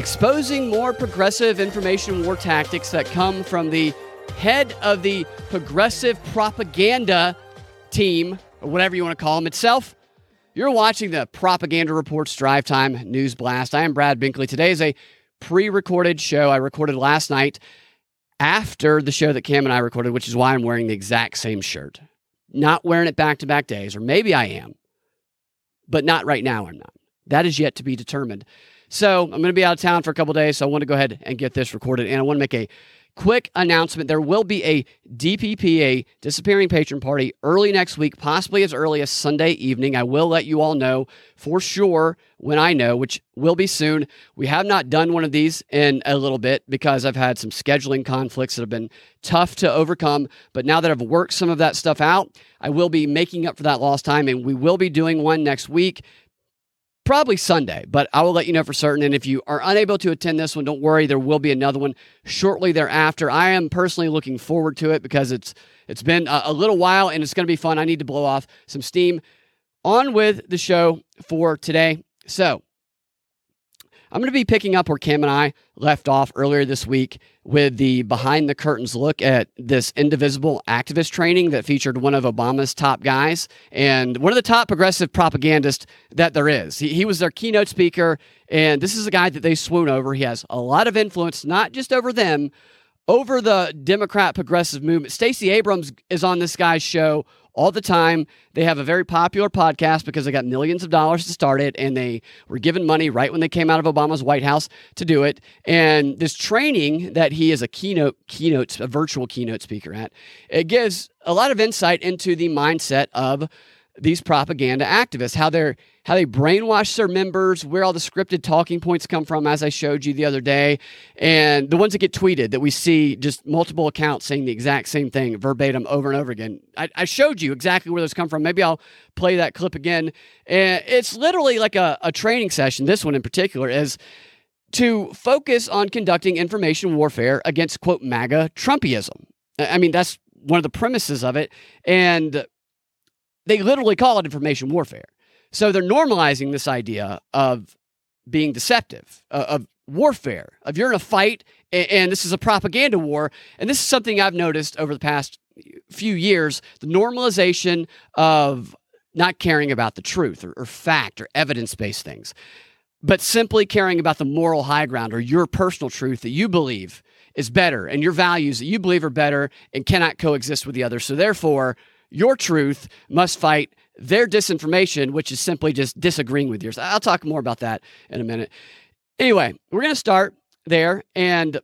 exposing more progressive information war tactics that come from the head of the progressive propaganda team, or whatever you want to call them itself. You're watching the Propaganda Reports Drive Time News Blast. I am Brad Binkley. Today is a pre recorded show I recorded last night after the show that Cam and I recorded, which is why I'm wearing the exact same shirt. Not wearing it back to back days, or maybe I am, but not right now. I'm not. That is yet to be determined. So I'm going to be out of town for a couple days, so I want to go ahead and get this recorded, and I want to make a quick announcement. There will be a DPPA disappearing patron party, early next week, possibly as early as Sunday evening. I will let you all know for sure when I know, which will be soon. We have not done one of these in a little bit because I've had some scheduling conflicts that have been tough to overcome. But now that I've worked some of that stuff out, I will be making up for that lost time, and we will be doing one next week probably Sunday, but I will let you know for certain. And if you are unable to attend this one, don't worry, there will be another one shortly thereafter. I am personally looking forward to it because it's it's been a, a little while and it's going to be fun. I need to blow off some steam. On with the show for today. So, I'm going to be picking up where Cam and I left off earlier this week with the behind the curtains look at this indivisible activist training that featured one of Obama's top guys and one of the top progressive propagandists that there is. He, he was their keynote speaker, and this is a guy that they swoon over. He has a lot of influence, not just over them, over the Democrat progressive movement. Stacey Abrams is on this guy's show all the time. They have a very popular podcast because they got millions of dollars to start it, and they were given money right when they came out of Obama's White House to do it. And this training that he is a keynote, keynote, a virtual keynote speaker at, it gives a lot of insight into the mindset of these propaganda activists, how they're how they brainwash their members, where all the scripted talking points come from, as I showed you the other day, and the ones that get tweeted that we see just multiple accounts saying the exact same thing verbatim over and over again. I, I showed you exactly where those come from. Maybe I'll play that clip again. And it's literally like a, a training session. This one in particular is to focus on conducting information warfare against quote MAGA Trumpyism. I mean, that's one of the premises of it. And they literally call it information warfare. So they're normalizing this idea of being deceptive, uh, of warfare, of you're in a fight and, and this is a propaganda war. And this is something I've noticed over the past few years the normalization of not caring about the truth or, or fact or evidence based things, but simply caring about the moral high ground or your personal truth that you believe is better and your values that you believe are better and cannot coexist with the other. So therefore, your truth must fight their disinformation, which is simply just disagreeing with yours. I'll talk more about that in a minute. Anyway, we're going to start there, and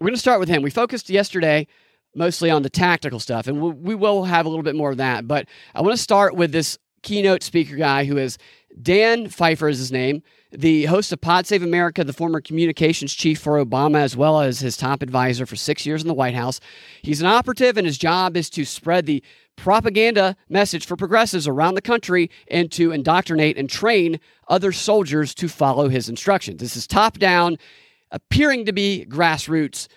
we're going to start with him. We focused yesterday mostly on the tactical stuff, and we will have a little bit more of that. But I want to start with this keynote speaker guy who is Dan Pfeiffer is his name, the host of Pod Save America, the former communications chief for Obama, as well as his top advisor for six years in the White House. He's an operative, and his job is to spread the propaganda message for progressives around the country and to indoctrinate and train other soldiers to follow his instructions. This is top down, appearing to be grassroots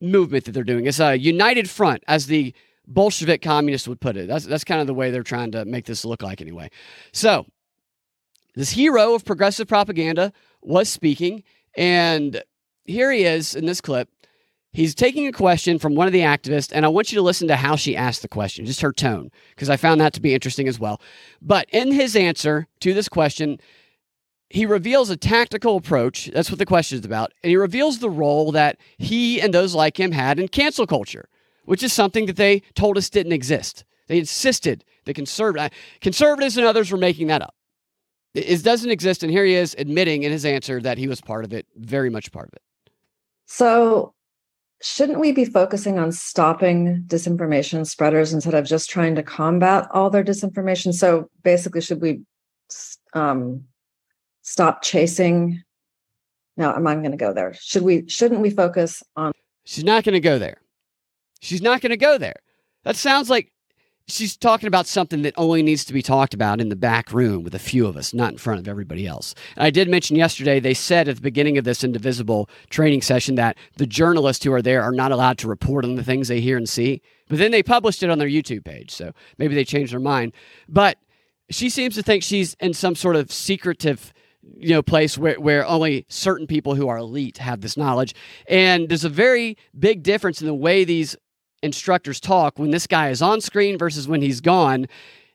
movement that they're doing. It's a united front, as the Bolshevik communists would put it. That's, that's kind of the way they're trying to make this look like, anyway. So, this hero of progressive propaganda was speaking, and here he is in this clip He's taking a question from one of the activists, and I want you to listen to how she asked the question, just her tone, because I found that to be interesting as well. But in his answer to this question, he reveals a tactical approach. That's what the question is about. And he reveals the role that he and those like him had in cancel culture, which is something that they told us didn't exist. They insisted the conservative, uh, conservatives and others were making that up. It doesn't exist. And here he is admitting in his answer that he was part of it, very much part of it. So shouldn't we be focusing on stopping disinformation spreaders instead of just trying to combat all their disinformation? So basically, should we um, stop chasing? No, I'm not going to go there. Should we? Shouldn't we focus on? She's not going to go there. She's not going to go there. That sounds like she's talking about something that only needs to be talked about in the back room with a few of us, not in front of everybody else. And I did mention yesterday, they said at the beginning of this Indivisible training session that the journalists who are there are not allowed to report on the things they hear and see. But then they published it on their YouTube page. So maybe they changed their mind. But she seems to think she's in some sort of secretive you know place where, where only certain people who are elite have this knowledge and there's a very big difference in the way these instructors talk when this guy is on screen versus when he's gone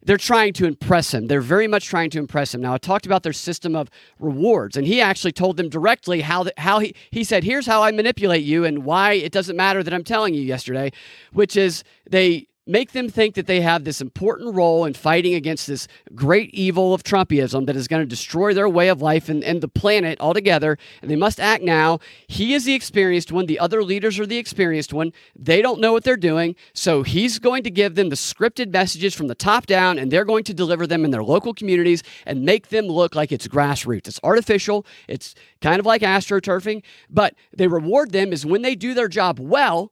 they're trying to impress him. They're very much trying to impress him. Now, I talked about their system of rewards, and he actually told them directly how the, how he he said, "Here's how I manipulate you, and why it doesn't matter that I'm telling you yesterday," which is they make them think that they have this important role in fighting against this great evil of Trumpism that is going to destroy their way of life and, and the planet altogether. And they must act now. He is the experienced one. The other leaders are the experienced one. They don't know what they're doing. So he's going to give them the scripted messages from the top down, and they're going to deliver them in their local communities and make them look like it's grassroots. It's artificial. It's kind of like astroturfing, but they reward them is when they do their job well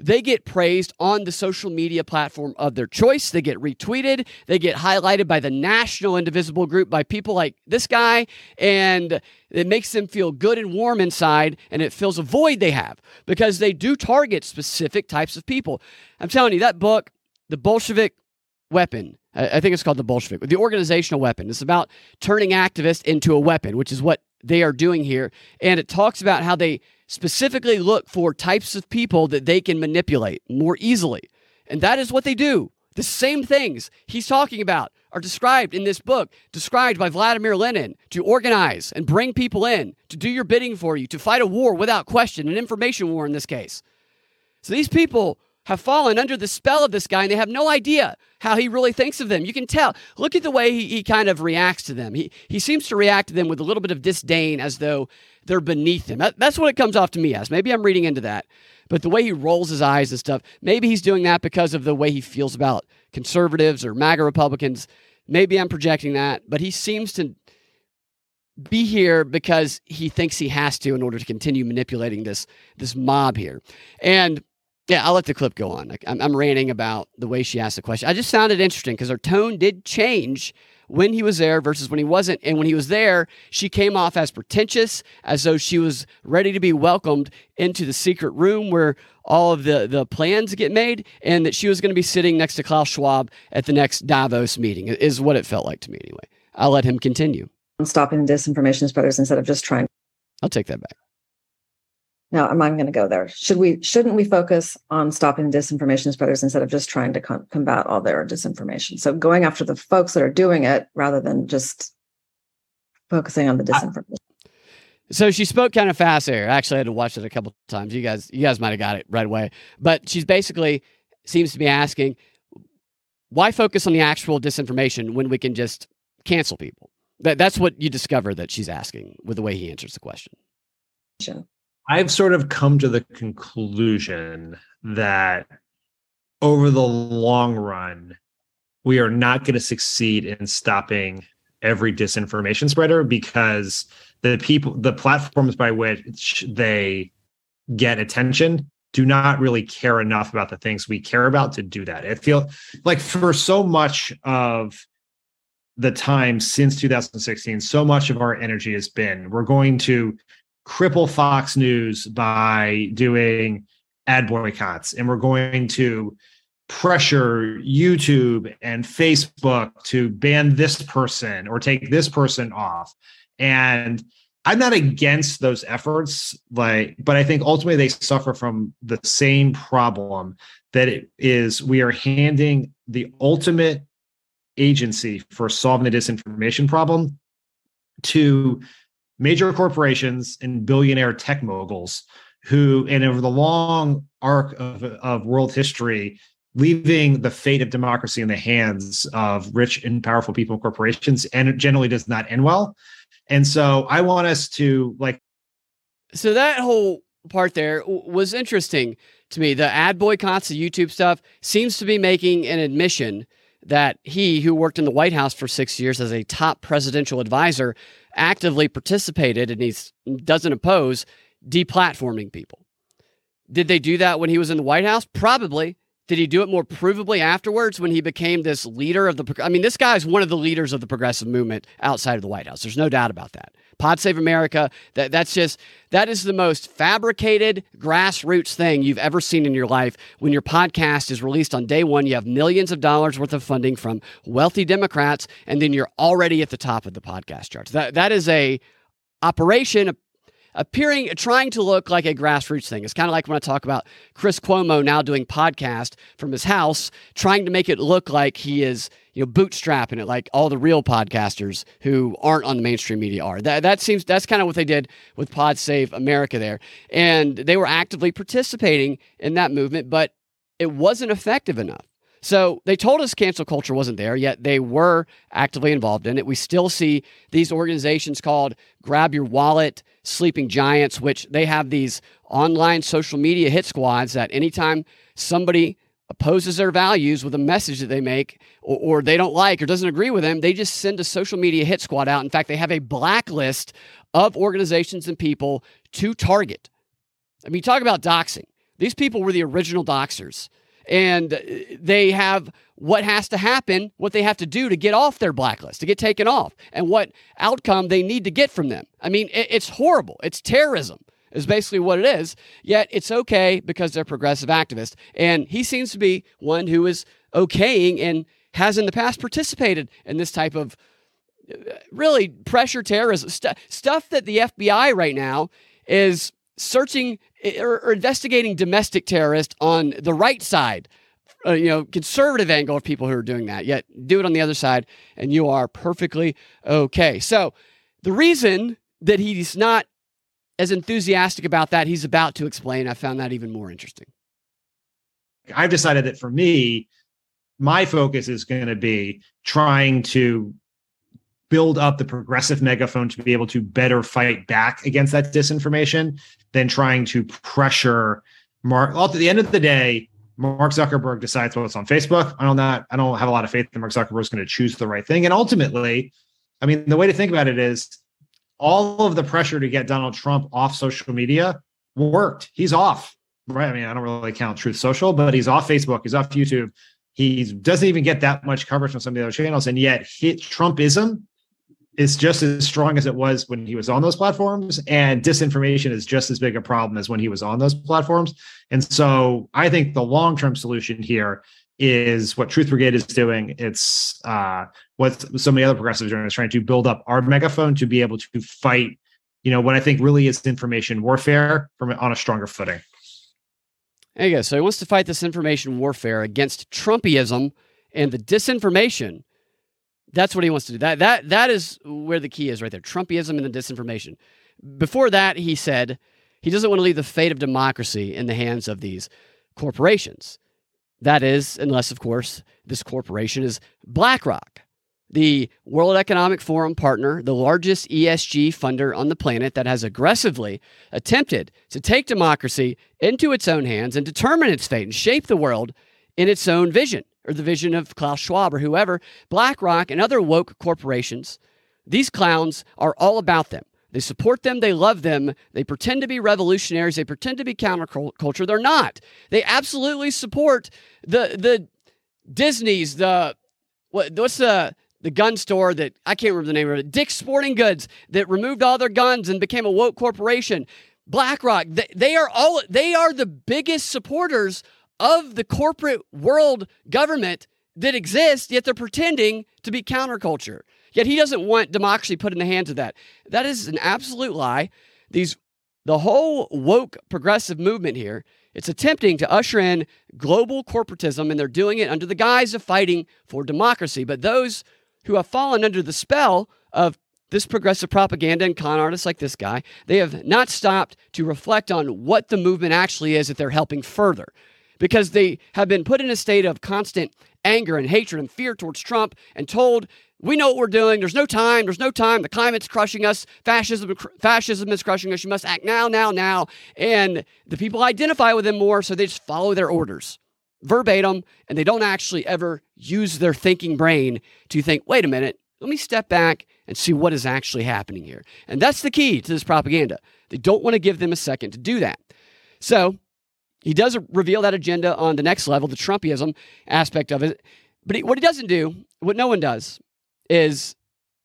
they get praised on the social media platform of their choice. They get retweeted. They get highlighted by the national indivisible group by people like this guy. And it makes them feel good and warm inside. And it fills a void they have because they do target specific types of people. I'm telling you, that book, The Bolshevik Weapon, I think it's called The Bolshevik, the organizational weapon. It's about turning activists into a weapon, which is what they are doing here. And it talks about how they specifically look for types of people that they can manipulate more easily. And that is what they do. The same things he's talking about are described in this book, described by Vladimir Lenin to organize and bring people in, to do your bidding for you, to fight a war without question, an information war in this case. So these people have fallen under the spell of this guy and they have no idea how he really thinks of them. You can tell. Look at the way he, he kind of reacts to them. He, he seems to react to them with a little bit of disdain as though they're beneath him. That, that's what it comes off to me as. Maybe I'm reading into that. But the way he rolls his eyes and stuff, maybe he's doing that because of the way he feels about conservatives or MAGA Republicans. Maybe I'm projecting that, but he seems to be here because he thinks he has to in order to continue manipulating this this mob here. And yeah, I'll let the clip go on. I'm, I'm ranting about the way she asked the question. I just found it interesting because her tone did change when he was there versus when he wasn't. And when he was there, she came off as pretentious, as though she was ready to be welcomed into the secret room where all of the, the plans get made, and that she was going to be sitting next to Klaus Schwab at the next Davos meeting, is what it felt like to me anyway. I'll let him continue. Stopping disinformation spreaders instead of just trying. I'll take that back. No, I'm not going to go there. Should we? Shouldn't we focus on stopping disinformation spreaders instead of just trying to com- combat all their disinformation? So going after the folks that are doing it rather than just focusing on the disinformation. So she spoke kind of fast there. Actually, I had to watch it a couple times. You guys, you guys might have got it right away. But she's basically seems to be asking, why focus on the actual disinformation when we can just cancel people? That, that's what you discover that she's asking with the way he answers the question. I've sort of come to the conclusion that over the long run, we are not going to succeed in stopping every disinformation spreader because the people, the platforms by which they get attention do not really care enough about the things we care about to do that. It feels like for so much of the time since 2016, so much of our energy has been we're going to cripple Fox News by doing ad boycotts, and we're going to pressure YouTube and Facebook to ban this person or take this person off. And I'm not against those efforts, like, but I think ultimately they suffer from the same problem that it is we are handing the ultimate agency for solving the disinformation problem to major corporations and billionaire tech moguls who, and over the long arc of, of world history, leaving the fate of democracy in the hands of rich and powerful people and corporations, and generally does not end well. And so I want us to like. So that whole part there was interesting to me. The ad boycotts, the YouTube stuff, seems to be making an admission that he, who worked in the White House for six years as a top presidential advisor, actively participated and he doesn't oppose deplatforming people. Did they do that when he was in the White House? Probably. Did he do it more provably afterwards when he became this leader of the? I mean, this guy is one of the leaders of the progressive movement outside of the White House. There's no doubt about that. Pod Save America. That that's just that is the most fabricated grassroots thing you've ever seen in your life. When your podcast is released on day one, you have millions of dollars worth of funding from wealthy Democrats, and then you're already at the top of the podcast charts. That that is a operation, appearing trying to look like a grassroots thing. It's kind of like when I talk about Chris Cuomo now doing podcast from his house, trying to make it look like he is you know bootstrapping it like all the real podcasters who aren't on the mainstream media are. That that seems that's kind of what they did with Pod Save America there, and they were actively participating in that movement, but it wasn't effective enough. So they told us cancel culture wasn't there, yet they were actively involved in it. We still see these organizations called Grab Your Wallet, Sleeping Giants, which they have these online social media hit squads that anytime somebody opposes their values with a message that they make or, or, they don't like or doesn't agree with them, they just send a social media hit squad out. In fact, they have a blacklist of organizations and people to target. I mean, talk about doxing. These people were the original doxers and uh, they have what has to happen, what they have to do to get off their blacklist, to get taken off, and what outcome they need to get from them. I mean, it's horrible. It's terrorism, is basically what it is. Yet it's okay because they're progressive activists. And he seems to be one who is okaying and has in the past participated in this type of uh, really pressure terrorism st- stuff that the FBI right now is searching or, or investigating domestic terrorists on the right side uh, you know, conservative angle of people who are doing that. Yet do it on the other side, and you are perfectly okay. So the reason that he's not as enthusiastic about that, he's about to explain. I found that even more interesting. I've decided that for me, my focus is going to be trying to build up the progressive megaphone to be able to better fight back against that disinformation than trying to pressure Mark. Well, at the end of the day, Mark Zuckerberg decides what's on Facebook. I don't not I don't have a lot of faith that Mark Zuckerberg is going to choose the right thing. And ultimately, I mean, the way to think about it is all of the pressure to get Donald Trump off social media worked. He's off. Right. I mean, I don't really count Truth Social, but he's off Facebook, he's off YouTube. He doesn't even get that much coverage from some of the other channels. And yet hit Trumpism is just as strong as it was when he was on those platforms and disinformation is just as big a problem as when he was on those platforms and so i think the long-term solution here is what truth brigade is doing it's uh, what so many other progressive journalists trying to build up our megaphone to be able to fight you know what i think really is information warfare from on a stronger footing there you go so he wants to fight this information warfare against trumpism and the disinformation that's what he wants to do. That that that is where the key is right there. Trumpism and the disinformation. Before that, he said he doesn't want to leave the fate of democracy in the hands of these corporations. That is, unless of course this corporation is BlackRock, the World Economic Forum partner, the largest ESG funder on the planet that has aggressively attempted to take democracy into its own hands and determine its fate and shape the world in its own vision or the vision of Klaus Schwab or whoever, BlackRock and other woke corporations, these clowns are all about them. They support them, they love them, they pretend to be revolutionaries, they pretend to be counterculture. They're not. They absolutely support the the Disney's, the what what's the the gun store that I can't remember the name of it, Dick's Sporting Goods that removed all their guns and became a woke corporation. BlackRock, they, they are all they are the biggest supporters of the corporate world government that exists, yet they're pretending to be counterculture. Yet he doesn't want democracy put in the hands of that. That is an absolute lie. These the whole woke progressive movement here, it's attempting to usher in global corporatism, and they're doing it under the guise of fighting for democracy. But those who have fallen under the spell of this progressive propaganda and con artists like this guy, they have not stopped to reflect on what the movement actually is that they're helping further because they have been put in a state of constant anger and hatred and fear towards Trump and told, we know what we're doing. There's no time. There's no time. The climate's crushing us. Fascism, fascism is crushing us. You must act now, now, now. And the people identify with them more, so they just follow their orders verbatim, and they don't actually ever use their thinking brain to think, wait a minute, let me step back and see what is actually happening here. And that's the key to this propaganda. They don't want to give them a second to do that. So he does reveal that agenda on the next level, the Trumpism aspect of it. But he, what he doesn't do, what no one does, is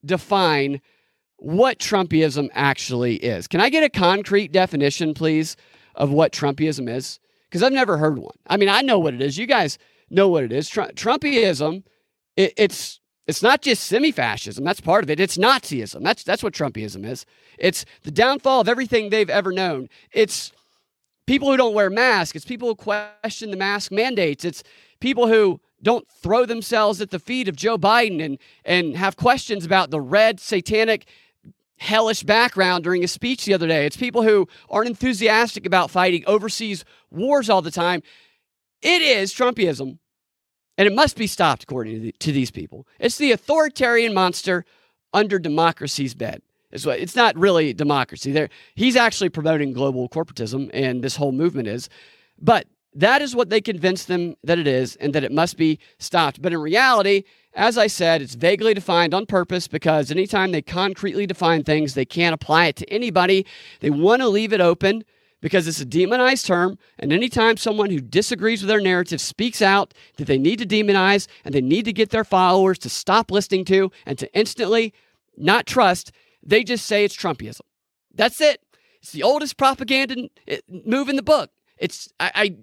define what Trumpyism actually is. Can I get a concrete definition, please, of what Trumpyism is? Because I've never heard one. I mean, I know what it is. You guys know what it is. Tr- Trumpyism, it, it's it's not just semi-fascism. That's part of it. It's Nazism. That's that's what Trumpyism is. It's the downfall of everything they've ever known. It's people who don't wear masks. It's people who question the mask mandates. It's people who don't throw themselves at the feet of Joe Biden and and have questions about the red satanic hellish background during a speech the other day. It's people who aren't enthusiastic about fighting overseas wars all the time. It is Trumpism, and it must be stopped, according to, the, to these people. It's the authoritarian monster under democracy's bed. It's, what, it's not really democracy. There, he's actually promoting global corporatism, and this whole movement is. But that is what they convince them that it is, and that it must be stopped. But in reality, as I said, it's vaguely defined on purpose because anytime they concretely define things, they can't apply it to anybody. They want to leave it open because it's a demonized term. And anytime someone who disagrees with their narrative speaks out that they need to demonize and they need to get their followers to stop listening to and to instantly not trust, they just say it's Trumpism. That's it. It's the oldest propaganda move in the book. It's I, I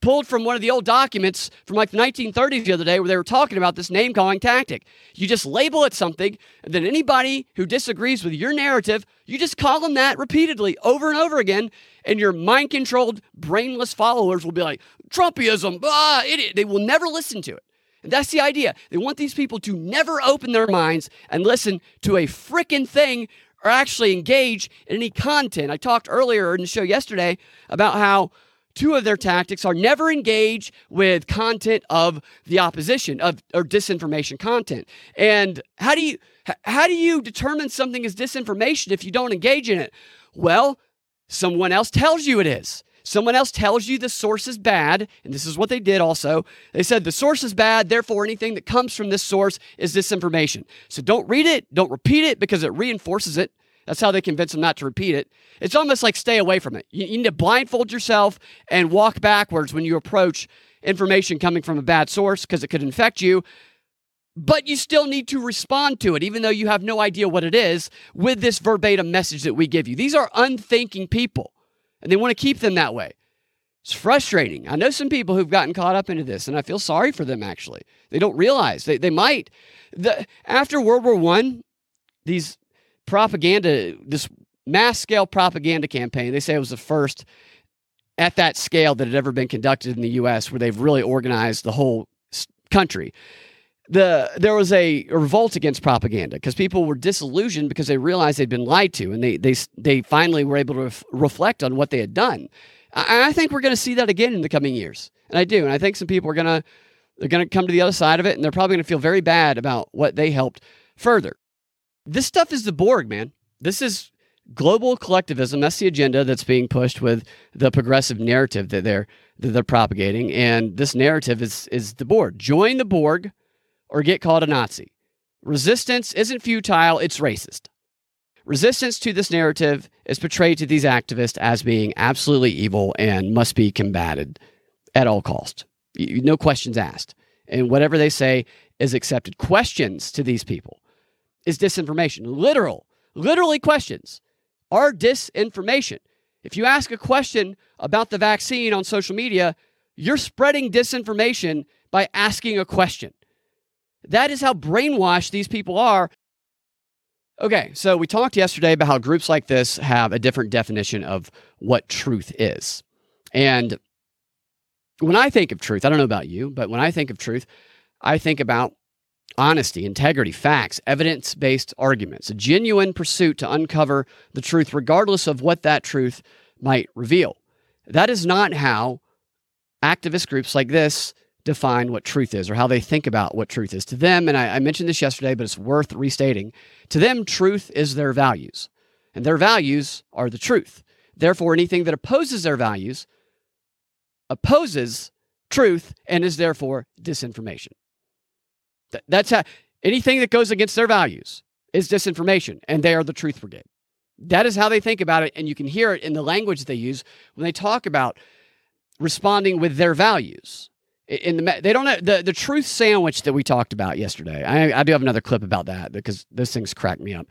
pulled from one of the old documents from like the 1930s the other day where they were talking about this name calling tactic. You just label it something, and then anybody who disagrees with your narrative, you just call them that repeatedly over and over again, and your mind controlled, brainless followers will be like, Trumpism, ah, idiot. They will never listen to it. And that's the idea. They want these people to never open their minds and listen to a freaking thing or actually engage in any content. I talked earlier in the show yesterday about how two of their tactics are never engage with content of the opposition of or disinformation content. And how do you how do you determine something is disinformation if you don't engage in it? Well, someone else tells you it is. Someone else tells you the source is bad, and this is what they did also. They said the source is bad, therefore anything that comes from this source is disinformation. So don't read it, don't repeat it because it reinforces it. That's how they convince them not to repeat it. It's almost like stay away from it. You, need to blindfold yourself and walk backwards when you approach information coming from a bad source because it could infect you. But you still need to respond to it, even though you have no idea what it is, with this verbatim message that we give you. These are unthinking people, and they want to keep them that way. It's frustrating. I know some people who've gotten caught up into this, and I feel sorry for them actually. They don't realize they, they might. The, after World War One, these propaganda, this mass scale propaganda campaign, they say it was the first at that scale that had ever been conducted in the US where they've really organized the whole country. The, there was a, revolt against propaganda because people were disillusioned because they realized they'd been lied to and they, they, they finally were able to ref, reflect on what they had done. I, I think we're going to see that again in the coming years. And I do. And I think some people are going to they're going to come to the other side of it and they're probably going to feel very bad about what they helped further. This stuff is the Borg, man. This is global collectivism. That's the agenda that's being pushed with the progressive narrative that they're that they're propagating. And this narrative is is the Borg. Join the Borg or get called a Nazi. Resistance isn't futile, it's racist. Resistance to this narrative is portrayed to these activists as being absolutely evil and must be combated at all cost. No questions asked. And whatever they say is accepted. Questions to these people is disinformation. Literal, literally questions are disinformation. If you ask a question about the vaccine on social media, you're spreading disinformation by asking a question. That is how brainwashed these people are. Okay, so we talked yesterday about how groups like this have a different definition of what truth is. And when I think of truth, I don't know about you, but when I think of truth, I think about honesty, integrity, facts, evidence based arguments, a genuine pursuit to uncover the truth, regardless of what that truth might reveal. That is not how activist groups like this define what truth is or how they think about what truth is. To them, and I, I mentioned this yesterday, but it's worth restating to them, truth is their values, and their values are the truth. Therefore, anything that opposes their values opposes truth and is therefore disinformation. That's how anything that goes against their values is disinformation, and they are the truth brigade. That is how they think about it, and you can hear it in the language they use when they talk about responding with their values. In the they don't have, the the truth sandwich that we talked about yesterday. I, I do have another clip about that because those things crack me up.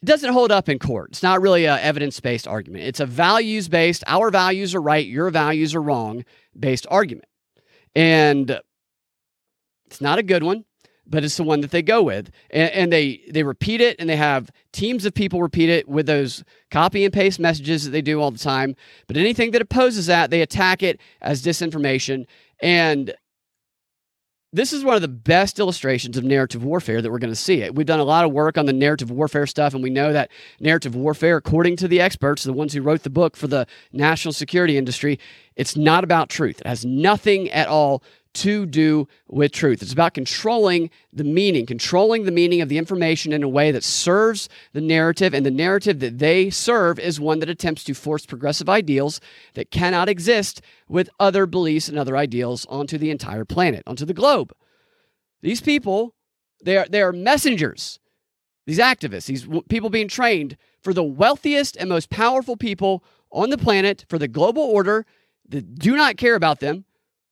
it doesn't hold up in court. It's not really a evidence based argument. It's a values based, our values are right, your values are wrong based argument. And it's not a good one, but it's the one that they go with. And, and, they, they repeat it and they have teams of people repeat it with those copy and paste messages that they do all the time. But anything that opposes that, they attack it as disinformation. And this is one of the best illustrations of narrative warfare that we're going to see. It. We've done a lot of work on the narrative warfare stuff, and we know that narrative warfare, according to the experts, the ones who wrote the book for the national security industry, it's not about truth. It has nothing at all to do with truth. It's about controlling the meaning, controlling the meaning of the information in a way that serves the narrative. And the narrative that they serve is one that attempts to force progressive ideals that cannot exist with other beliefs and other ideals onto the entire planet, onto the globe. These people, they are, they are messengers, these activists, these people being trained for the wealthiest and most powerful people on the planet, for the global order that do not care about them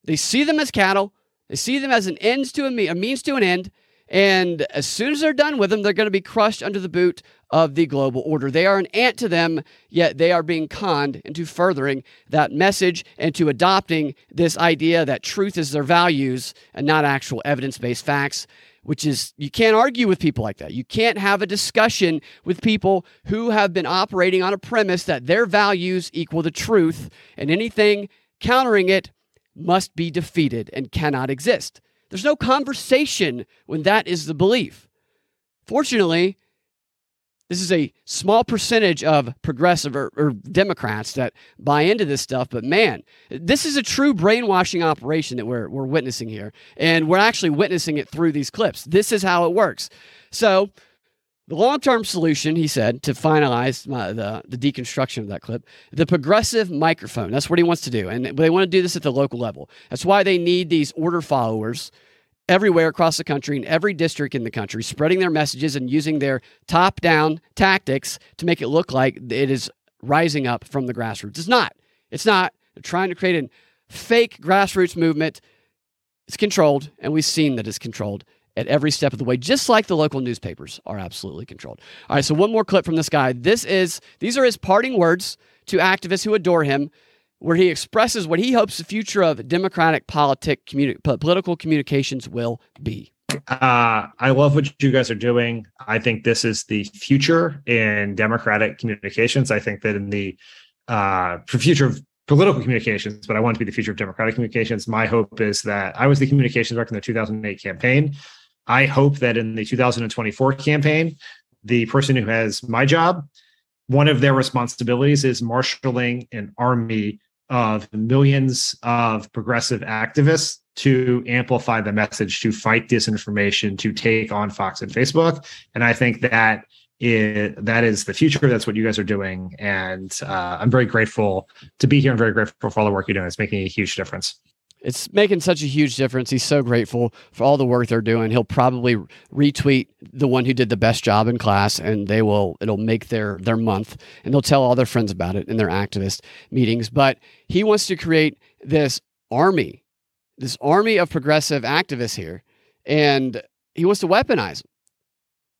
they see them as cattle. They see them as an ends to a, me- a means to an end. And as soon as they're done with them, they're going to be crushed under the boot of the global order. They are an ant to them, yet they are being conned into furthering that message and to adopting this idea that truth is their values and not actual evidence based facts, which is, you can't argue with people like that. You can't have a discussion with people who have been operating on a premise that their values equal the truth and anything countering it must be defeated and cannot exist. There's no conversation when that is the belief. Fortunately, this is a small percentage of progressive or, or, Democrats that buy into this stuff, but man, this is a true brainwashing operation that we're, we're witnessing here. And we're actually witnessing it through these clips. This is how it works. So, the long term solution, he said, to finalize my, the, the deconstruction of that clip, the progressive microphone. That's what he wants to do. And they want to do this at the local level. That's why they need these order followers everywhere across the country, in every district in the country, spreading their messages and using their top down tactics to make it look like it is rising up from the grassroots. It's not. It's not. They're trying to create a fake grassroots movement. It's controlled, and we've seen that it's controlled at every step of the way, just like the local newspapers are absolutely controlled. All right, so one more clip from this guy. This is these are his parting words to activists who adore him, where he expresses what he hopes the future of democratic politic communi- political communications will be. Uh, I love what you guys are doing. I think this is the future in democratic communications. I think that in the uh, future of political communications, but I want to be the future of democratic communications. My hope is that I was the communications director in the 2008 campaign. I hope that in the 2024 campaign, the person who has my job, one of their responsibilities is marshaling an army of millions of progressive activists to amplify the message, to fight disinformation, to take on Fox and Facebook. And I think that is, that is the future. That's what you guys are doing. And uh, I'm very grateful to be here. I'm very grateful for all the work you're doing. It's making a huge difference it's making such a huge difference. He's so grateful for all the work they're doing. He'll probably retweet the one who did the best job in class, and they will. It'll make their their month, and they'll tell all their friends about it in their activist meetings. But he wants to create this army, this army of progressive activists here, and he wants to weaponize them.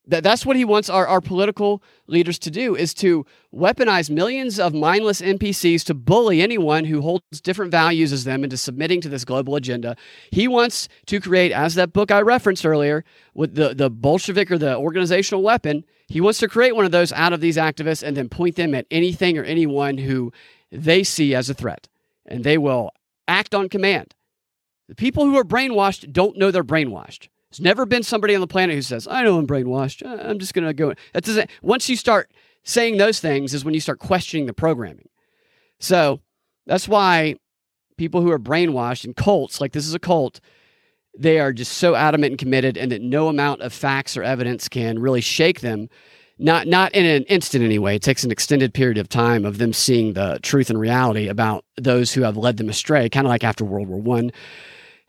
That, that's what he wants our, our political leaders to do is to weaponize millions of mindless NPCs to bully anyone who holds different values as them into submitting to this global agenda. He wants to create, as that book I referenced earlier, with the, the Bolshevik or the organizational weapon, he wants to create one of those out of these activists and then point them at anything or anyone who they see as a threat. And they will act on command. The people who are brainwashed don't know they're brainwashed. There's never been somebody on the planet who says, I know I'm brainwashed. I'm just going to go. That doesn't, once you start saying those things is when you start questioning the programming. So that's why people who are brainwashed in cults, like this is a cult, they are just so adamant and committed, and that no amount of facts or evidence can really shake them. Not not in an instant anyway. It takes an extended period of time of them seeing the truth and reality about those who have led them astray, kind of like after World War One.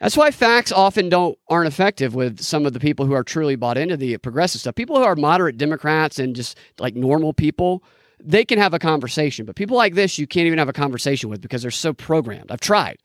That's why facts often don't aren't effective with some of the people who are truly bought into the progressive stuff. People who are moderate Democrats and just like normal people, they can have a conversation. But people like this, you can't even have a conversation with because they're so programmed. I've tried.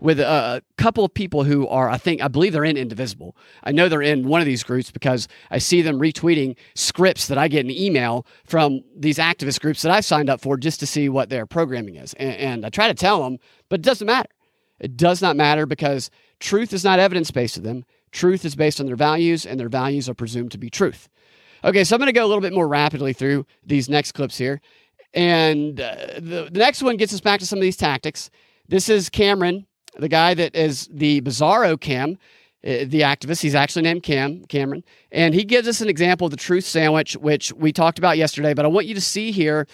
with a, couple of people who are, I think, I believe they're in Indivisible. I know they're in one of these groups because I see them retweeting scripts that I get an email from these activist groups that I've signed up for just to see what their programming is. And, and I try to tell them, but it doesn't matter. It does not matter because truth is not evidence based to them. Truth is based on their values, and their values are presumed to be truth. Okay, so I'm going to go a little bit more rapidly through these next clips here. And uh, the, the next one gets us back to some of these tactics. This is Cameron the guy that is the Bizarro Cam, uh, the activist. He's actually named Cam Cameron, and he gives us an example of the truth sandwich, which we talked about yesterday. But I want you to see here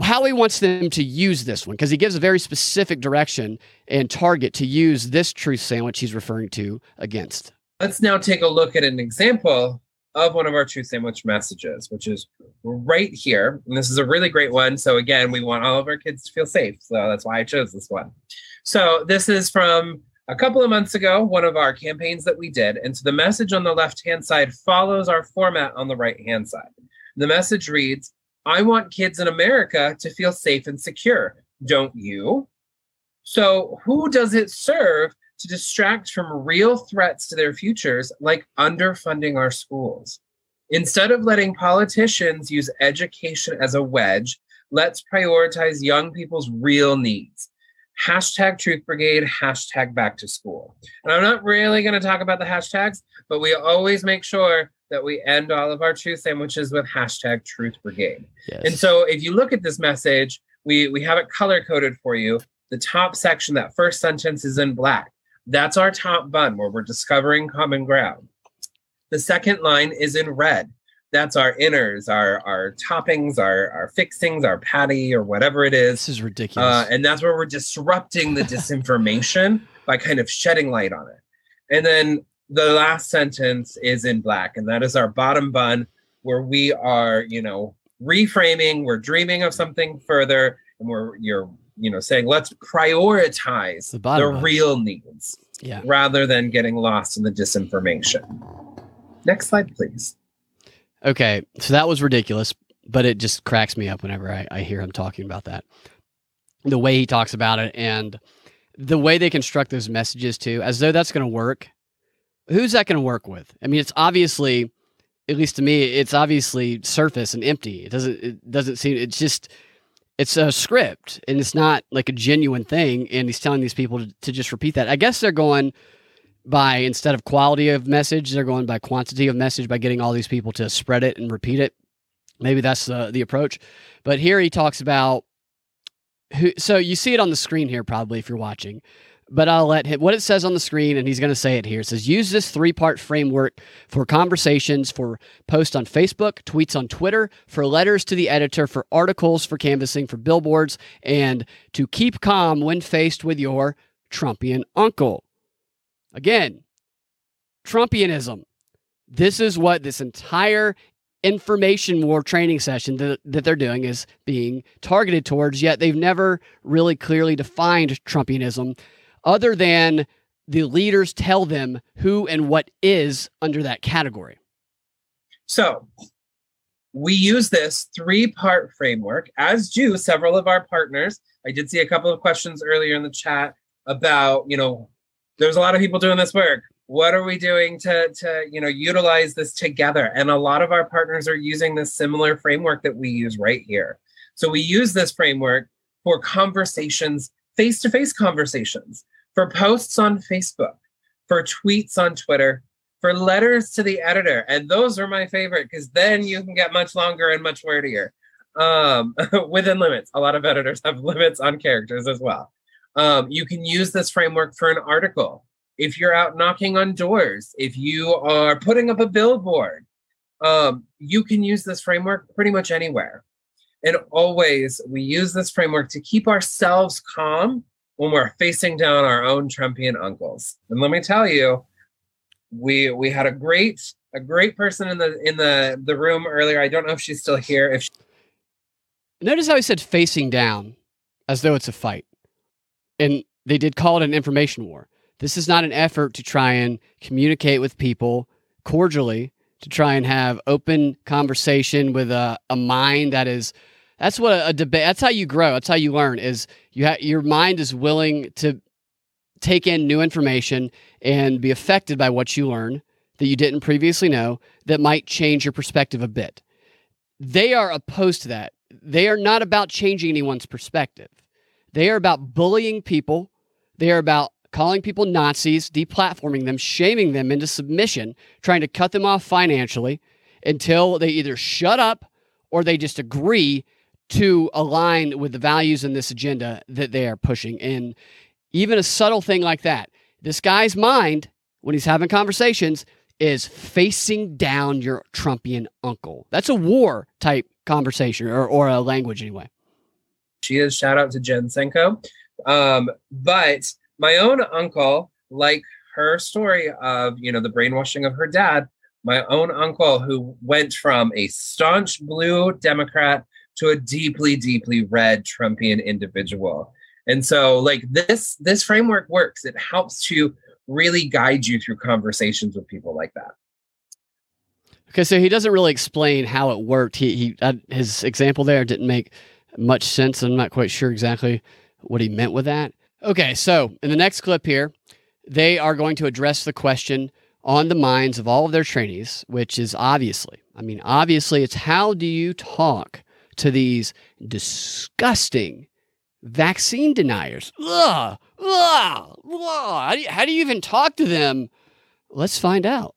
how he wants them to use this one because he gives a very specific direction and target to use this truth sandwich he's referring to against. Let's now take a look at an example of one of our truth sandwich messages, which is right here. And this is a really great one. So, again, we want all of our kids to feel safe. So, that's why I chose this one. So this is from a couple of months ago, one of our campaigns that we did. And so the message on the left hand side follows our format on the right hand side. The message reads I want kids in America to feel safe and secure. Don't you? So, who does it serve to distract from real threats to their futures, like underfunding our schools? Instead of letting politicians use education as a wedge, let's prioritize young people's real needs hashtag truth brigade, hashtag back to school. And I'm not really going to talk about the hashtags, but we always make sure that we end all of our truth sandwiches with hashtag truth brigade. Yes. And so if you look at this message, we, we have it color coded for you. The top section, that first sentence is in black. That's our top bun where we're discovering common ground. The second line is in red that's our inners, our our toppings, our our fixings, our patty, or whatever it is. This is ridiculous. Uh, and that's where we're disrupting the disinformation by kind of shedding light on it. And then the last sentence is in black, and that is our bottom bun, where we are, you know, reframing. We're dreaming of something further, and we're you're you know saying let's prioritize the, the real needs, yeah, rather than getting lost in the disinformation. Next slide, please. Okay, so that was ridiculous, but it just cracks me up whenever I, I hear him talking about that. The way he talks about it and the way they construct those messages too, as though that's going to work. Who's that going to work with? I mean, it's obviously, at least to me, it's obviously surface and empty. It doesn't. It doesn't seem. It's just. It's a script, and it's not like a genuine thing. And he's telling these people to, to just repeat that. I guess they're going by instead of quality of message, they're going by quantity of message by getting all these people to spread it and repeat it. Maybe that's the the approach. But here he talks about who. So you see it on the screen here, probably if you're watching. But I'll let him what it says on the screen, and he's going to say it here. It says use this three part framework for conversations, for posts on Facebook, tweets on Twitter, for letters to the editor, for articles, for canvassing, for billboards, and to keep calm when faced with your Trumpian uncle. Again, Trumpianism. This is what this entire information war training session that, that they're doing is being targeted towards, yet they've never really clearly defined Trumpianism other than the leaders tell them who and what is under that category. So we use this three part framework, as do several of our partners. I did see a couple of questions earlier in the chat about, you know, there's a lot of people doing this work what are we doing to to you know utilize this together and a lot of our partners are using this similar framework that we use right here so we use this framework for conversations face-to-face conversations for posts on facebook for tweets on twitter for letters to the editor and those are my favorite because then you can get much longer and much wordier um, within limits a lot of editors have limits on characters as well um, you can use this framework for an article. If you're out knocking on doors, if you are putting up a billboard, um, you can use this framework pretty much anywhere. And always, we use this framework to keep ourselves calm when we're facing down our own Trumpian uncles. And let me tell you, we we had a great a great person in the in the the room earlier. I don't know if she's still here. If she- notice how he said facing down, as though it's a fight and they did call it an information war. This is not an effort to try and communicate with people cordially, to try and have open conversation with a, a mind that is that's what a, a debate that's how you grow that's how you learn is you ha- your mind is willing to take in new information and be affected by what you learn that you didn't previously know that might change your perspective a bit. They are opposed to that. They are not about changing anyone's perspective. They are about bullying people. They are about calling people Nazis, deplatforming them, shaming them into submission, trying to cut them off financially until they either shut up or they just agree to align with the values in this agenda that they are pushing. And even a subtle thing like that, this guy's mind, when he's having conversations, is facing down your Trumpian uncle. That's a war type conversation or, or a language anyway. She is shout out to Jen Senko. Um, but my own uncle, like her story of, you know, the brainwashing of her dad, my own uncle who went from a staunch blue Democrat to a deeply, deeply red Trumpian individual. And so like this this framework works. It helps to really guide you through conversations with people like that. Okay, so he doesn't really explain how it worked. He he uh, his example there didn't make much sense. I'm not quite sure exactly what he meant with that. Okay, so in the next clip here, they are going to address the question on the minds of all of their trainees, which is obviously, I mean, obviously, it's how do you talk to these disgusting vaccine deniers? Ugh, ugh, ugh. How, do you, how do you even talk to them? Let's find out.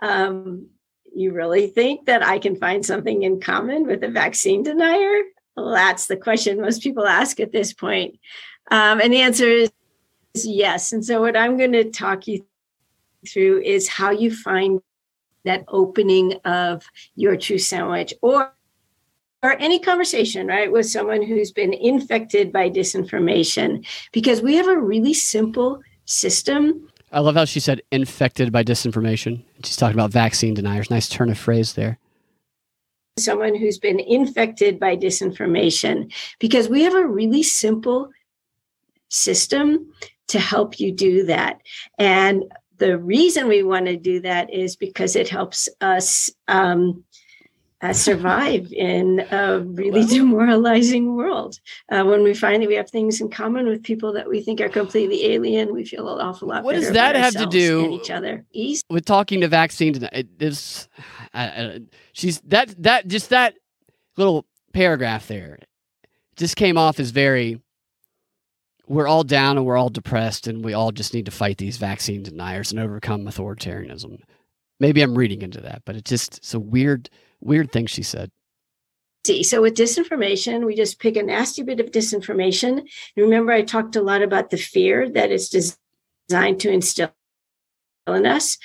Um, you really think that I can find something in common with a vaccine denier? Well, that's the question most people ask at this point. Um, and the answer is yes. And so, what I'm going to talk you through is how you find that opening of your truth sandwich or or any conversation right with someone who's been infected by disinformation because we have a really simple system. I love how she said infected by disinformation. She's talking about vaccine deniers. Nice turn of phrase there. Someone who's been infected by disinformation because we have a really simple system to help you do that. And the reason we want to do that is because it helps us um, uh, survive in a really well, demoralizing world. Uh, when we find that we have things in common with people that we think are completely alien, we feel an awful lot. What does that have to do each other? East. with talking to vaccine? It is she's that that just that little paragraph there just came off as very we're all down and we're all depressed and we all just need to fight these vaccine deniers and overcome authoritarianism. Maybe I'm reading into that, but it's just it's a weird, weird thing she said. See, so with disinformation, we just pick a nasty bit of disinformation. Remember, I talked a lot about the fear that it's designed to instill in us.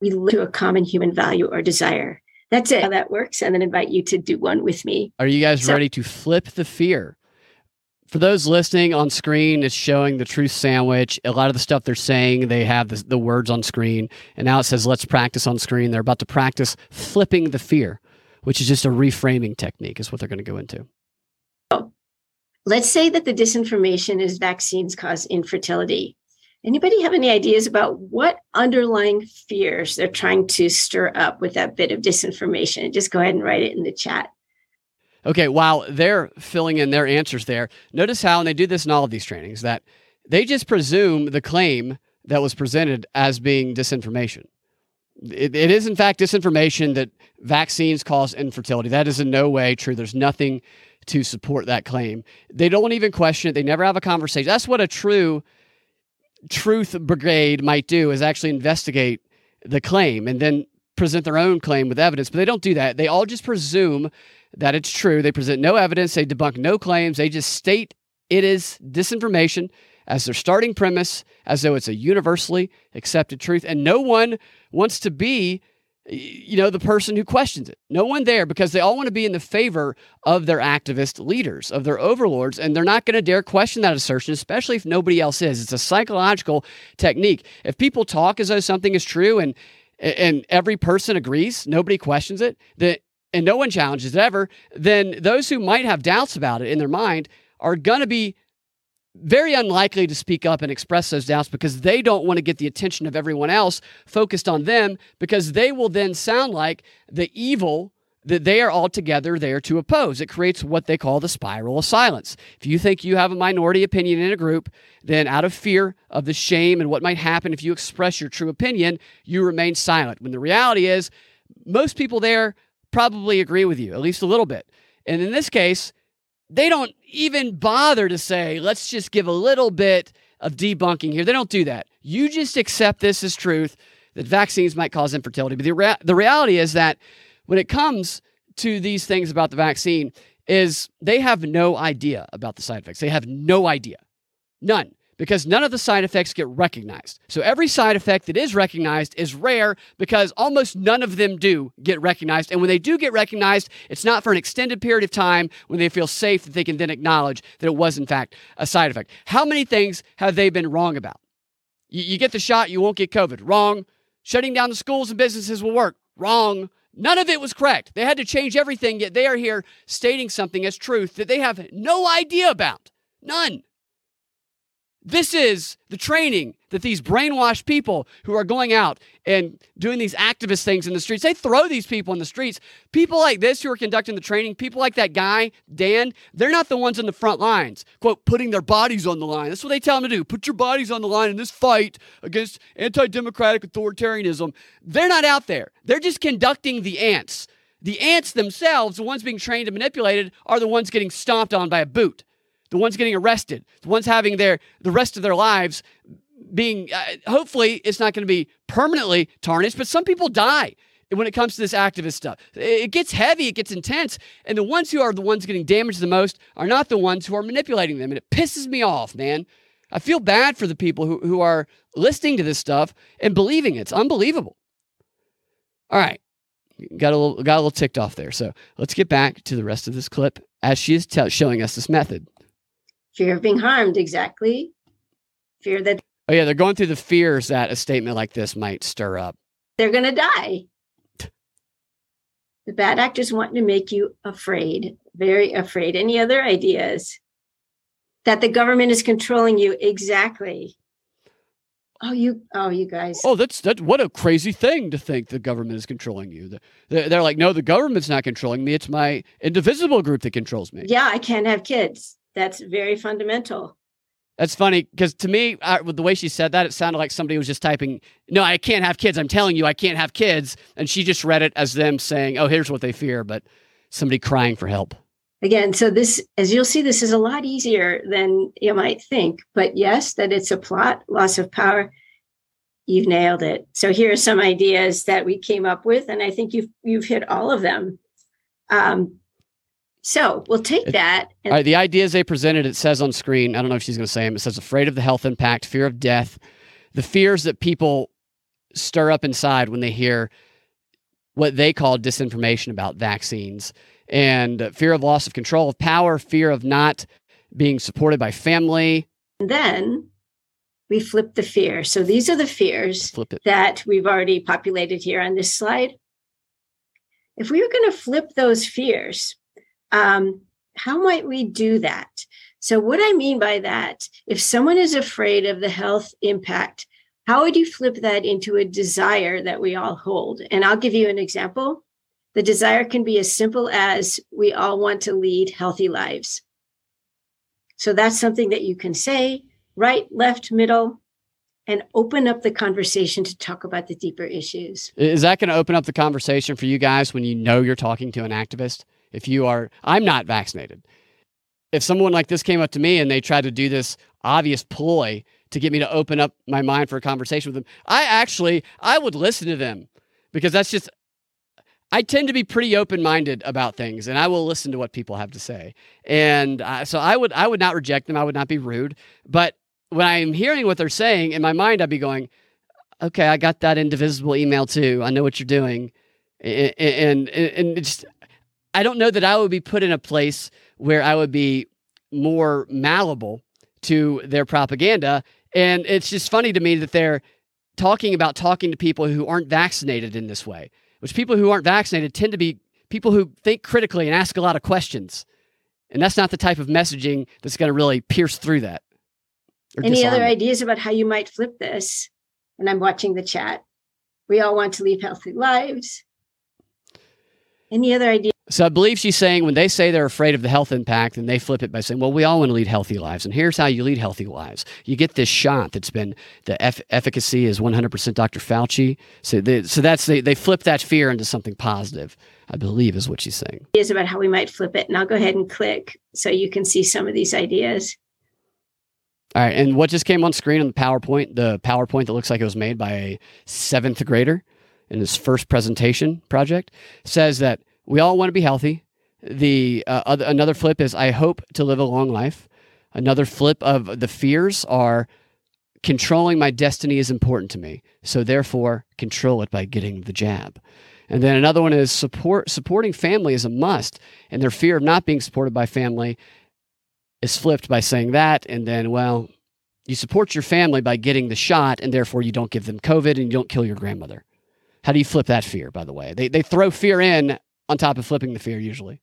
We look to a common human value or desire. That's it. How that works, and then invite you to do one with me. Are you guys so, ready to flip the fear? For those listening on screen, it's showing the truth sandwich. A lot of the stuff they're saying, they have the, the, words on screen. And now it says, let's practice on screen. They're about to practice flipping the fear, which is just a reframing technique, is what they're going to go into. Let's say that the disinformation is vaccines cause infertility. Anybody have any ideas about what underlying fears they're trying to stir up with that bit of disinformation? Just go ahead and write it in the chat. Okay, while they're filling in their answers there, notice how, and they do this in all of these trainings, that they just presume the claim that was presented as being disinformation. It, it is, in fact, disinformation that vaccines cause infertility. That is in no way true. There's nothing to support that claim. They don't even question it. They never have a conversation. That's what a true truth brigade might do is actually investigate the claim and then present their own claim with evidence. But they don't do that. They all just presume that it's true. They present no evidence, they debunk no claims, they just state it is disinformation as their starting premise, as though it's a universally accepted truth. And no one wants to be, you know, the person who questions it. No one there because they all want to be in the favor of their activist leaders, of their overlords, and they're not going to dare question that assertion, especially if nobody else is. It's a psychological technique. If people talk as though something is true and and every person agrees, nobody questions it, that and no one challenges it ever, then those who might have doubts about it in their mind are going to be very unlikely to speak up and express those doubts because they don't want to get the attention of everyone else focused on them because they will then sound like the evil that they are all together there to oppose. It creates what they call the spiral of silence. If you think you have a minority opinion in a group, then out of fear of the shame and what might happen if you express your true opinion, you remain silent. When the reality is, most people there probably agree with you, at least a little bit. And in this case, they don't even bother to say, let's just give a little bit of debunking here. They don't do that. You just accept this as truth that vaccines might cause infertility. But the, rea- the reality is that when it comes to these things about the vaccine, is they have no idea about the side effects. They have no idea. None because none of the side effects get recognized. So every side effect that is recognized is rare because almost none of them do get recognized. And when they do get recognized, it's not for an extended period of time when they feel safe that they can then acknowledge that it was, in fact, a side effect. How many things have they been wrong about? You, you get the shot, you won't get COVID. Wrong. Shutting down the schools and businesses will work. Wrong. None of it was correct. They had to change everything, yet they are here stating something as truth that they have no idea about. None. This is the training that these brainwashed people who are going out and doing these activist things in the streets, they throw these people in the streets. People like this who are conducting the training, people like that guy, Dan, they're not the ones in the front lines, quote, putting their bodies on the line. That's what they tell them to do. Put your bodies on the line in this fight against anti democratic authoritarianism. They're not out there, they're just conducting the ants. The ants themselves, the ones being trained and manipulated, are the ones getting stomped on by a boot the ones getting arrested, the ones having their the rest of their lives being uh, hopefully it's not going to be permanently tarnished, but some people die when it comes to this activist stuff. It gets heavy, it gets intense, and the ones who are the ones getting damaged the most are not the ones who are manipulating them, and it pisses me off, man. I feel bad for the people who, who are listening to this stuff and believing it. it's unbelievable. All right. Got a little got a little ticked off there. So let's get back to the rest of this clip as she is t- showing us this method fear of being harmed exactly. Fear that oh yeah they're going through the fears that a statement like this might stir up. They're going to die. The bad actors want to make you afraid very afraid. Any other ideas? That the government is controlling you exactly. Oh you oh you guys. Oh that's that what a crazy thing to think the government is controlling you. They're, they're like no the government's not controlling me. It's my indivisible group that controls me. Yeah i can't have kids that's very fundamental. That's funny because to me, uh, with the way she said that, it sounded like somebody was just typing, "No, I can't have kids. I'm telling you, I can't have kids," and she just read it as them saying, "Oh, here's what they fear," but somebody crying for help. Again, so this, as you'll see, this is a lot easier than you might think. But yes, that it's a plot, loss of power. You've nailed it. So here are some ideas that we came up with, and I think you've you've hit all of them. Um, so we'll take that. And- all right. The ideas they presented, it says on screen, I don't know if she's going to say them. It says afraid of the health impact, fear of death, the fears that people stir up inside when they hear what they call disinformation about vaccines, and fear of loss of control of power, fear of not being supported by family. And then we flip the fear. So these are the fears that we've already populated here on this slide. If we were going to flip those fears, um, how might we do that? So, what I mean by that, if someone is afraid of the health impact, how would you flip that into a desire that we all hold? And I'll give you an example. The desire can be as simple as we all want to lead healthy lives. So that's something that you can say right, left, middle, and open up the conversation to talk about the deeper issues. Is that going to open up the conversation for you guys when you know you're talking to an activist? If you are, I'm not vaccinated. If someone like this came up to me and they tried to do this obvious ploy to get me to open up my mind for a conversation with them, I actually, I would listen to them because that's just, I tend to be pretty open-minded about things, and I will listen to what people have to say. And uh, so I would, I would not reject them. I would not be rude. But when I'm hearing what they're saying in my mind, I'd be going, "Okay, I got that indivisible email too. I know what you're doing." And and, and it's I don't know that I would be put in a place where I would be more malleable to their propaganda. And it's just funny to me that they're talking about talking to people who aren't vaccinated in this way, which people who aren't vaccinated tend to be people who think critically and ask a lot of questions. And that's not the type of messaging that's going to really pierce through that. Any other ideas about how you might flip this? And I'm watching the chat. We all want to live healthy lives. Any other ideas? So I believe she's saying when they say they're afraid of the health impact, and they flip it by saying, "Well, we all want to lead healthy lives, and here's how you lead healthy lives: you get this shot that's been the eff- efficacy is 100% Dr. Fauci. So, they, so that's they they flip that fear into something positive. I believe is what she's saying. Ideas about how we might flip it, and I'll go ahead and click so you can see some of these ideas. All right, and what just came on screen on the PowerPoint, the PowerPoint that looks like it was made by a seventh grader in his first presentation project, says that we all want to be healthy. The uh, other, another flip is I hope to live a long life. Another flip of the fears are controlling my destiny is important to me, so therefore control it by getting the jab. And then another one is support supporting family is a must, and their fear of not being supported by family is flipped by saying that, and then well, you support your family by getting the shot, and therefore you don't give them COVID and you don't kill your grandmother. How do you flip that fear? By the way, they they throw fear in on top of flipping the fear usually.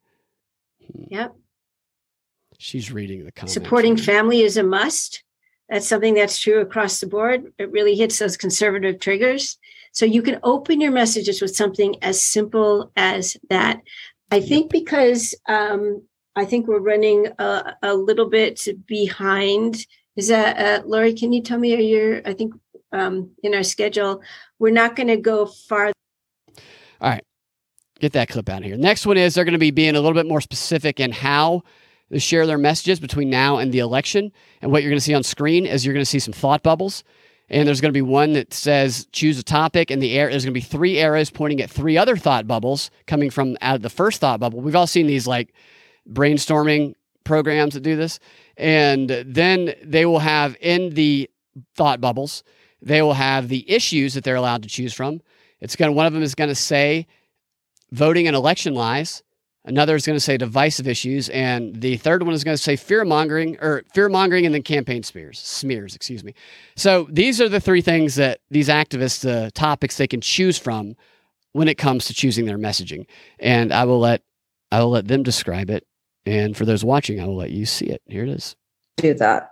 Yep. She's reading the comments. Supporting family is a must. That's something that's true across the board. It really hits those conservative triggers. So you can open your messages with something as simple as that. I think because um, I think we're running a, a, little bit behind. Is that uh, Lori? Can you tell me? Are you? I think um, in our schedule, we're not going to go far. All right, get that clip out of here. Next one is they're going to be being a little bit more specific in how they share their messages between now and the election. And what you're going to see on screen is you're going to see some thought bubbles. And there's going to be one that says choose a topic, and the air there's going to be three arrows pointing at three other thought bubbles coming from out of the first thought bubble. We've all seen these like brainstorming programs that do this. And then they will have in the thought bubbles, they will have the issues that they're allowed to choose from. It's going to, one of them is going to say voting and election lies. Another is going to say divisive issues, and the third one is going to say fear mongering or fear mongering, and then campaign smears, smears, excuse me. So these are the three things that these activists, the uh, topics they can choose from when it comes to choosing their messaging. And I will let I will let them describe it, and for those watching, I will let you see it. Here it is. Do that.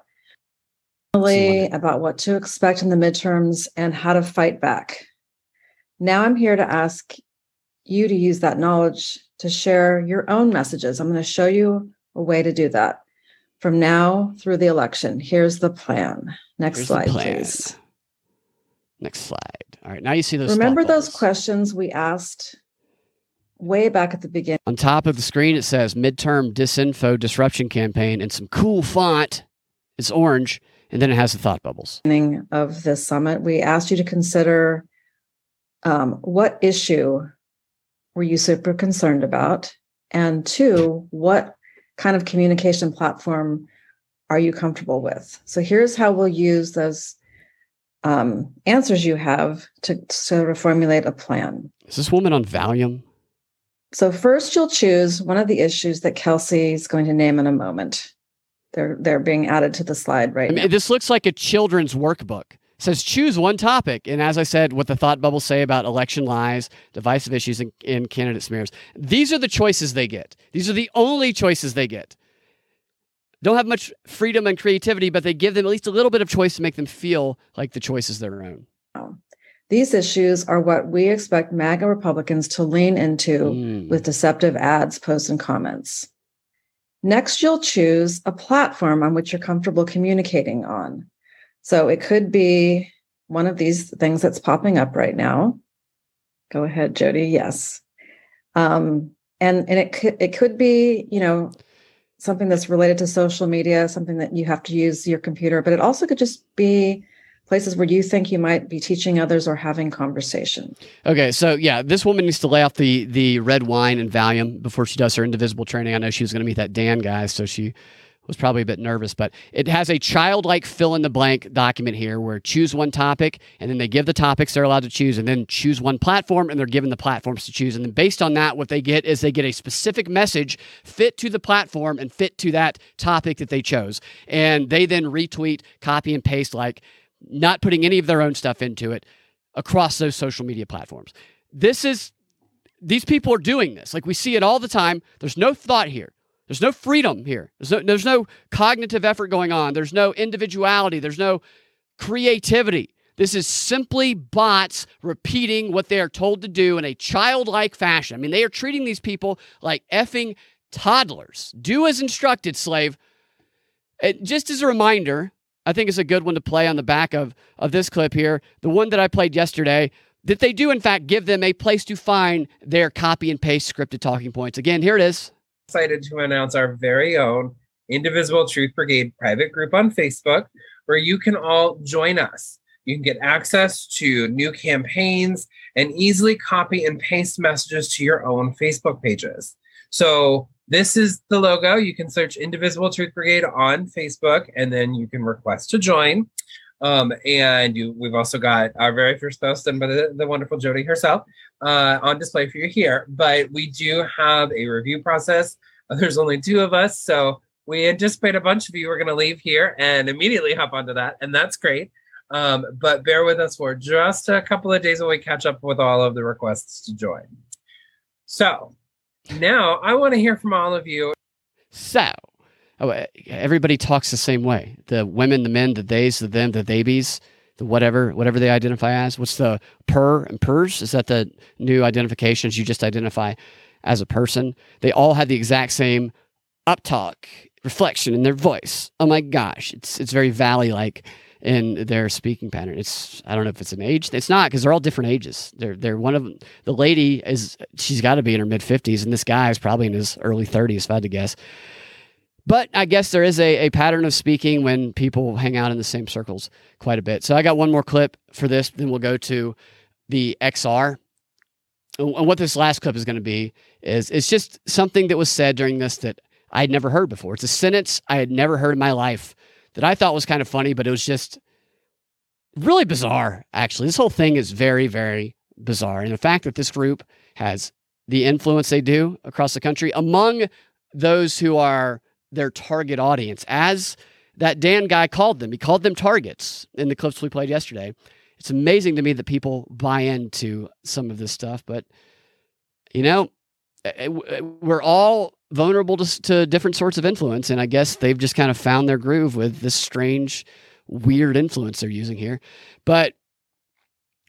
About what to expect in the midterms and how to fight back. Now I'm here to ask you to use that knowledge to share your own messages. I'm going to show you a way to do that from now through the election. Here's the plan. Next Here's slide, please. Next slide. All right, now you see those. Remember those questions we asked way back at the beginning. On top of the screen, it says midterm disinfo disruption campaign and some cool font. It's orange, and then it has the thought bubbles. Of this summit, we asked you to consider um, what issue were you super concerned about? And two, what kind of communication platform are you comfortable with? So here's how we'll use those um, answers you have to sort of formulate a plan. Is this woman on Valium? So first, you'll choose one of the issues that Kelsey is going to name in a moment. They're they're being added to the slide right I mean, now. This looks like a children's workbook says choose one topic. And as I said, what the thought bubbles say about election lies, divisive issues, and, and candidate smears. These are the choices they get. These are the only choices they get. Don't have much freedom and creativity, but they give them at least a little bit of choice to make them feel like the choice is their own. These issues are what we expect MAGA Republicans to lean into mm. with deceptive ads, posts, and comments. Next, you'll choose a platform on which you're comfortable communicating on. So it could be one of these things that's popping up right now. Go ahead, Jody. Yes. Um, and and it could it could be, you know, something that's related to social media, something that you have to use your computer, but it also could just be places where you think you might be teaching others or having conversation. Okay, so yeah, this woman needs to lay off the the red wine and Valium before she does her indivisible training. I know she was going to meet that Dan guy, so she was probably a bit nervous, but it has a childlike fill in the blank document here where choose one topic and then they give the topics they're allowed to choose and then choose one platform and they're given the platforms to choose. And then based on that, what they get is they get a specific message fit to the platform and fit to that topic that they chose. And they then retweet, copy, and paste, like not putting any of their own stuff into it across those social media platforms. This is, these people are doing this. Like we see it all the time. There's no thought here. There's no freedom here. There's no, there's no cognitive effort going on. There's no individuality. There's no creativity. This is simply bots repeating what they are told to do in a childlike fashion. I mean, they are treating these people like effing toddlers. Do as instructed, slave. Just as a reminder, I think it's a good one to play on the back of, of this clip here. The one that I played yesterday, that they do, in fact, give them a place to find their copy and paste scripted talking points. Again, here it is. Excited to announce our very own Indivisible Truth Brigade private group on Facebook where you can all join us. You can get access to new campaigns and easily copy and paste messages to your own Facebook pages. So, this is the logo. You can search Indivisible Truth Brigade on Facebook and then you can request to join. Um, and you, we've also got our very first post done by the, the wonderful Jody herself uh, on display for you here. But we do have a review process. There's only two of us. So, we anticipate a bunch of you are going to leave here and immediately hop onto that. And that's great. Um, but bear with us for just a couple of days while we catch up with all of the requests to join. So now I want to hear from all of you. So, oh, everybody talks the same way. The women, the men, the theys, the them, the theybies, the whatever, whatever they identify as. What's the per and pers? Is that the new identifications you just identify as a person? They all have the exact same uptalk, reflection in their voice. Oh my gosh, it's it's very valley like in their speaking pattern. It's I don't know if it's an age. It's not because they're all different ages. They're they're one of them. The lady is she's got to be in her mid fifties, and this guy is probably in his early thirties, if I had to guess. But I guess there is a, a pattern of speaking when people hang out in the same circles quite a bit. So I got one more clip for this, then we'll go to the XR. And what this last clip is going to be is it's just something that was said during this that I had never heard before. It's a sentence I had never heard in my life that I thought was kind of funny, but it was just really bizarre, actually. This whole thing is very, very bizarre. And the fact that this group has the influence they do across the country among those who are their target audience, as that Dan guy called them, he called them targets in the clips we played yesterday. It's amazing to me that people buy into some of this stuff, but you know, eh, eh, eh, we're all vulnerable to, to different sorts of influence. And I guess they've just kind of found their groove with this strange, weird influence they're using here. But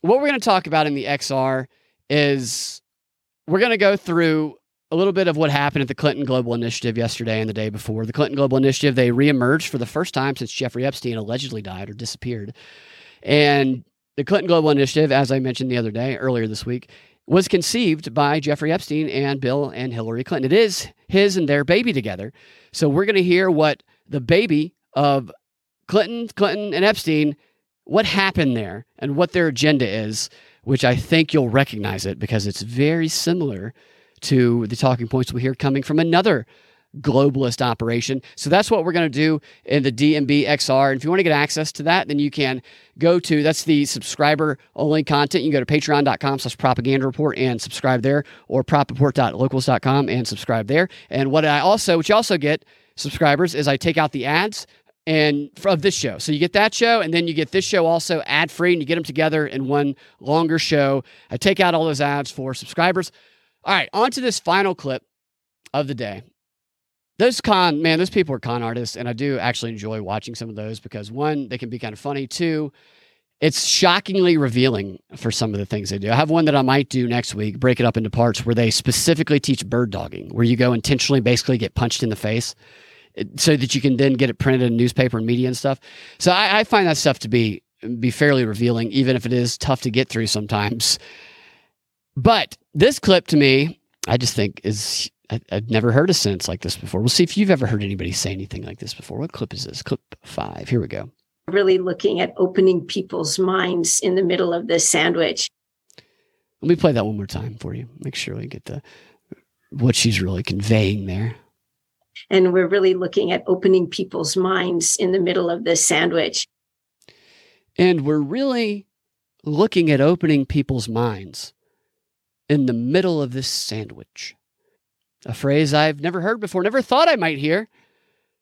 what we're going to talk about in the XR is we're going to go through a little bit of what happened at the Clinton Global Initiative yesterday and the day before. The Clinton Global Initiative, they reemerged for the first time since Jeffrey Epstein allegedly died or disappeared. And the Clinton Global Initiative, as I mentioned the other day, earlier this week, was conceived by Jeffrey Epstein and Bill and Hillary Clinton. It is his and their baby together. So we're going to hear what the baby of Clinton, Clinton, and Epstein, what happened there and what their agenda is, which I think you'll recognize it because it's very similar to the talking points we hear coming from another globalist operation. So that's what we're going to do in the DNB XR. And if you want to get access to that, then you can go to that's the subscriber only content. You can go to patreon.com slash propaganda report and subscribe there, or propreport.locals.com and subscribe there. And what I also, what you also get, subscribers, is I take out the ads and of this show. So you get that show, and then you get this show also ad free, and you get them together in one longer show. I take out all those ads for subscribers. All right, on to this final clip of the day. Those con man those people are con artists and i do actually enjoy watching some of those because one they can be kind of funny. Two it's shockingly revealing for some of the things they do. I have one that i might do next week break it up into parts where they specifically teach bird dogging where you go intentionally basically get punched in the face eh, so that you can then get it printed in newspaper and media and stuff. So I, I find that stuff to be be fairly revealing even if it is tough to get through sometimes but this clip to me i just think is I, have never heard a sentence like this before. We'll see if you've ever heard anybody say anything like this before. What clip is this? Clip five. Here we go. Really looking at opening people's minds in the middle of this sandwich. Let me play that one more time for you. Make sure we get the what she's really conveying there. And we're really looking at opening people's minds in the middle of this sandwich. And we're really looking at opening people's minds in the middle of this sandwich a phrase I've never heard before, never thought I might hear.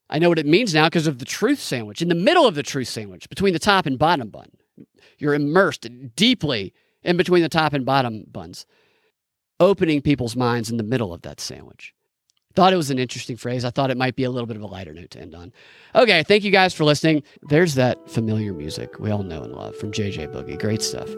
I know what it means now because of the truth sandwich. In the middle of the truth sandwich, between the top and bottom bun, you're immersed deeply in between the top and bottom buns, opening people's minds in the middle of that sandwich. thought it was an interesting phrase. I thought it might be a little bit of a lighter note to end on. Okay, thank you guys for listening. There's that familiar music we all know and love from JJ Boogie. Great stuff.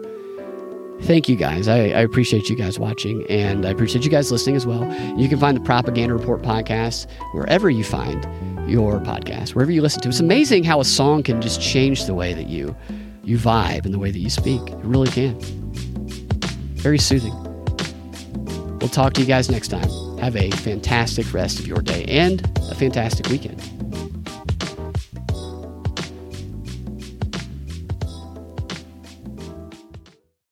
Thank you guys. I, I, appreciate you guys watching and I appreciate you guys listening as well. You can find the Propaganda Report podcast wherever you find your podcast, wherever you listen to. It's amazing how a song can just change the way that you you vibe and the way that you speak. It really can. Very soothing. We'll talk to you guys next time. Have a fantastic rest of your day and a fantastic weekend.